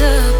I'm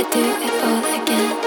I do it all again?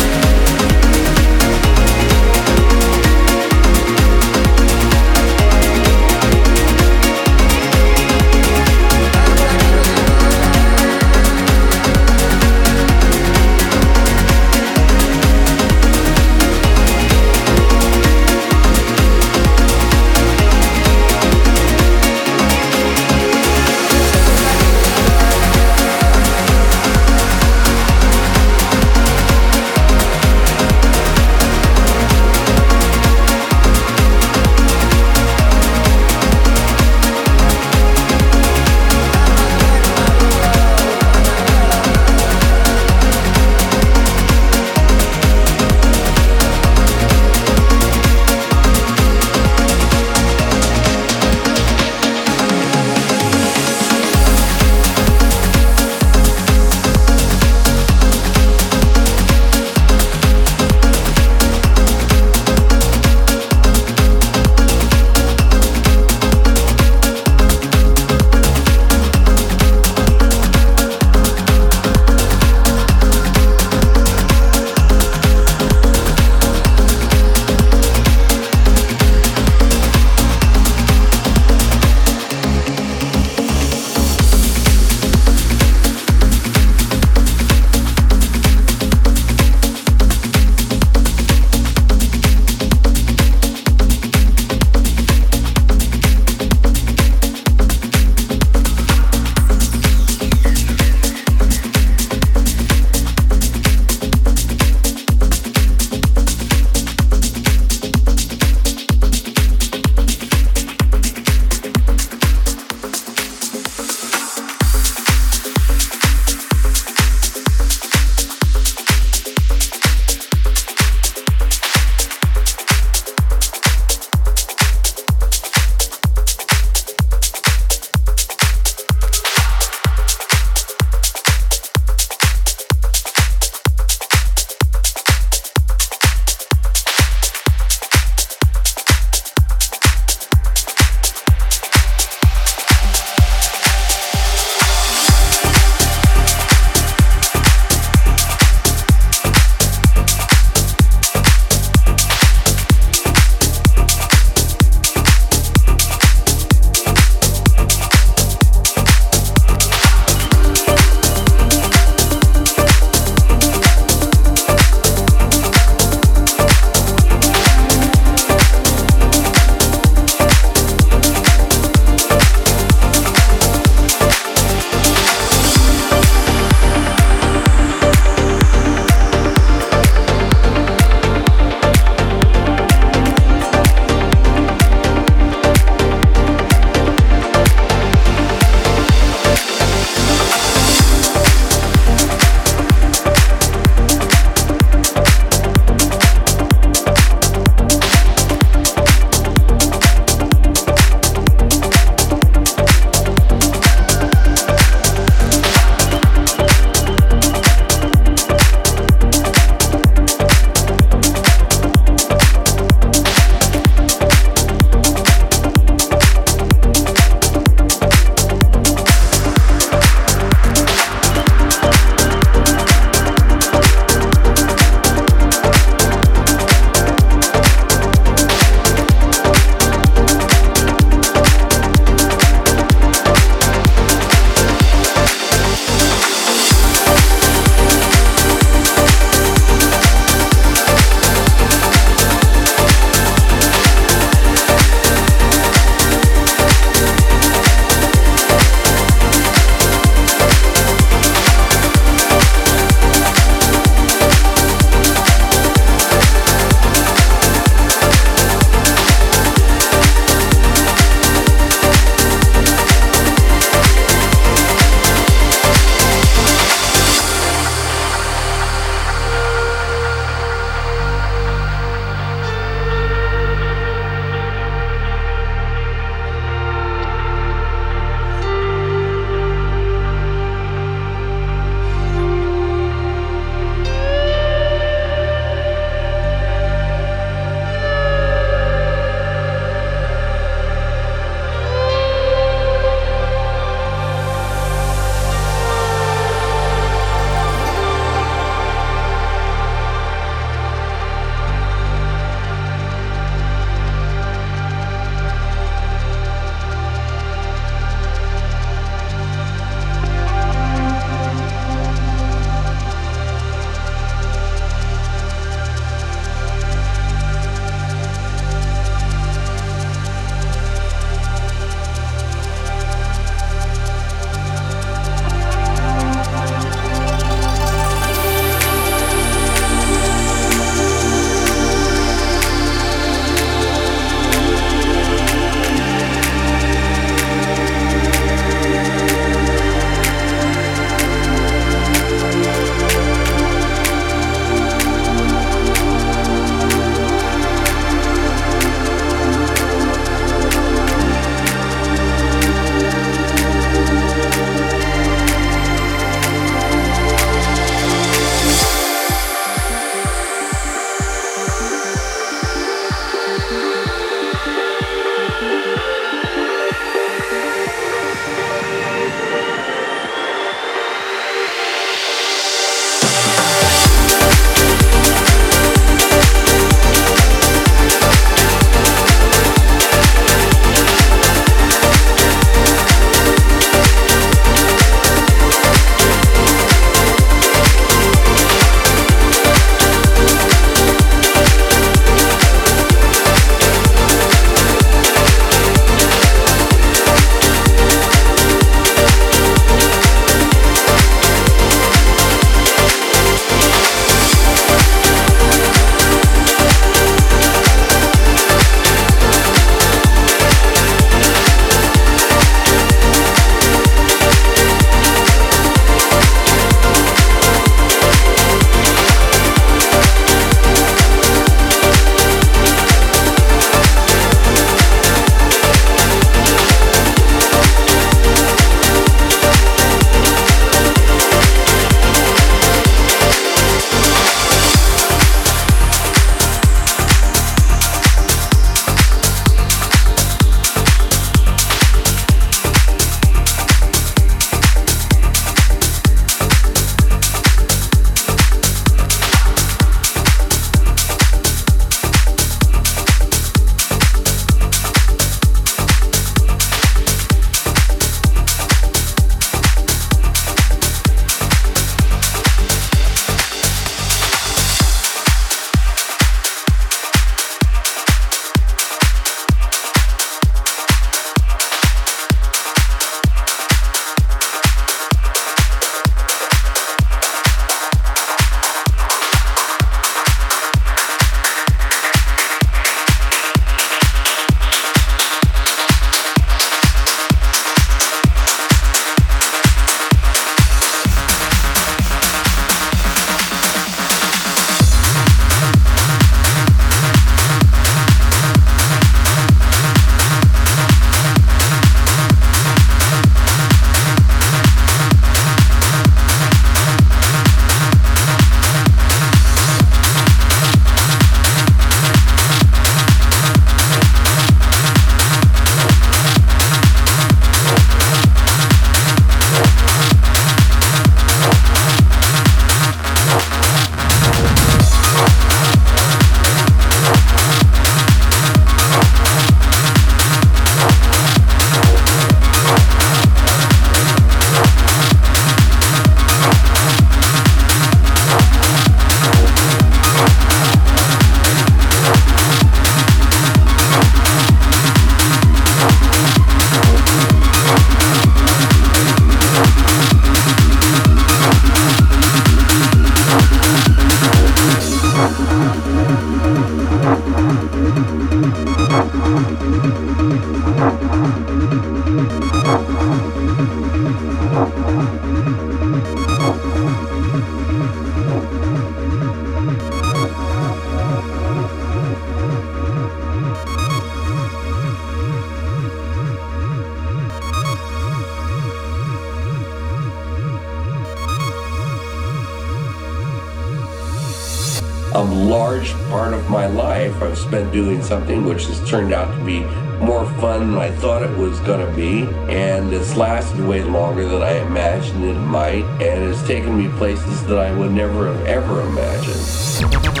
Doing something which has turned out to be more fun than I thought it was going to be. And it's lasted way longer than I imagined it might. And it's taken me places that I would never have ever imagined.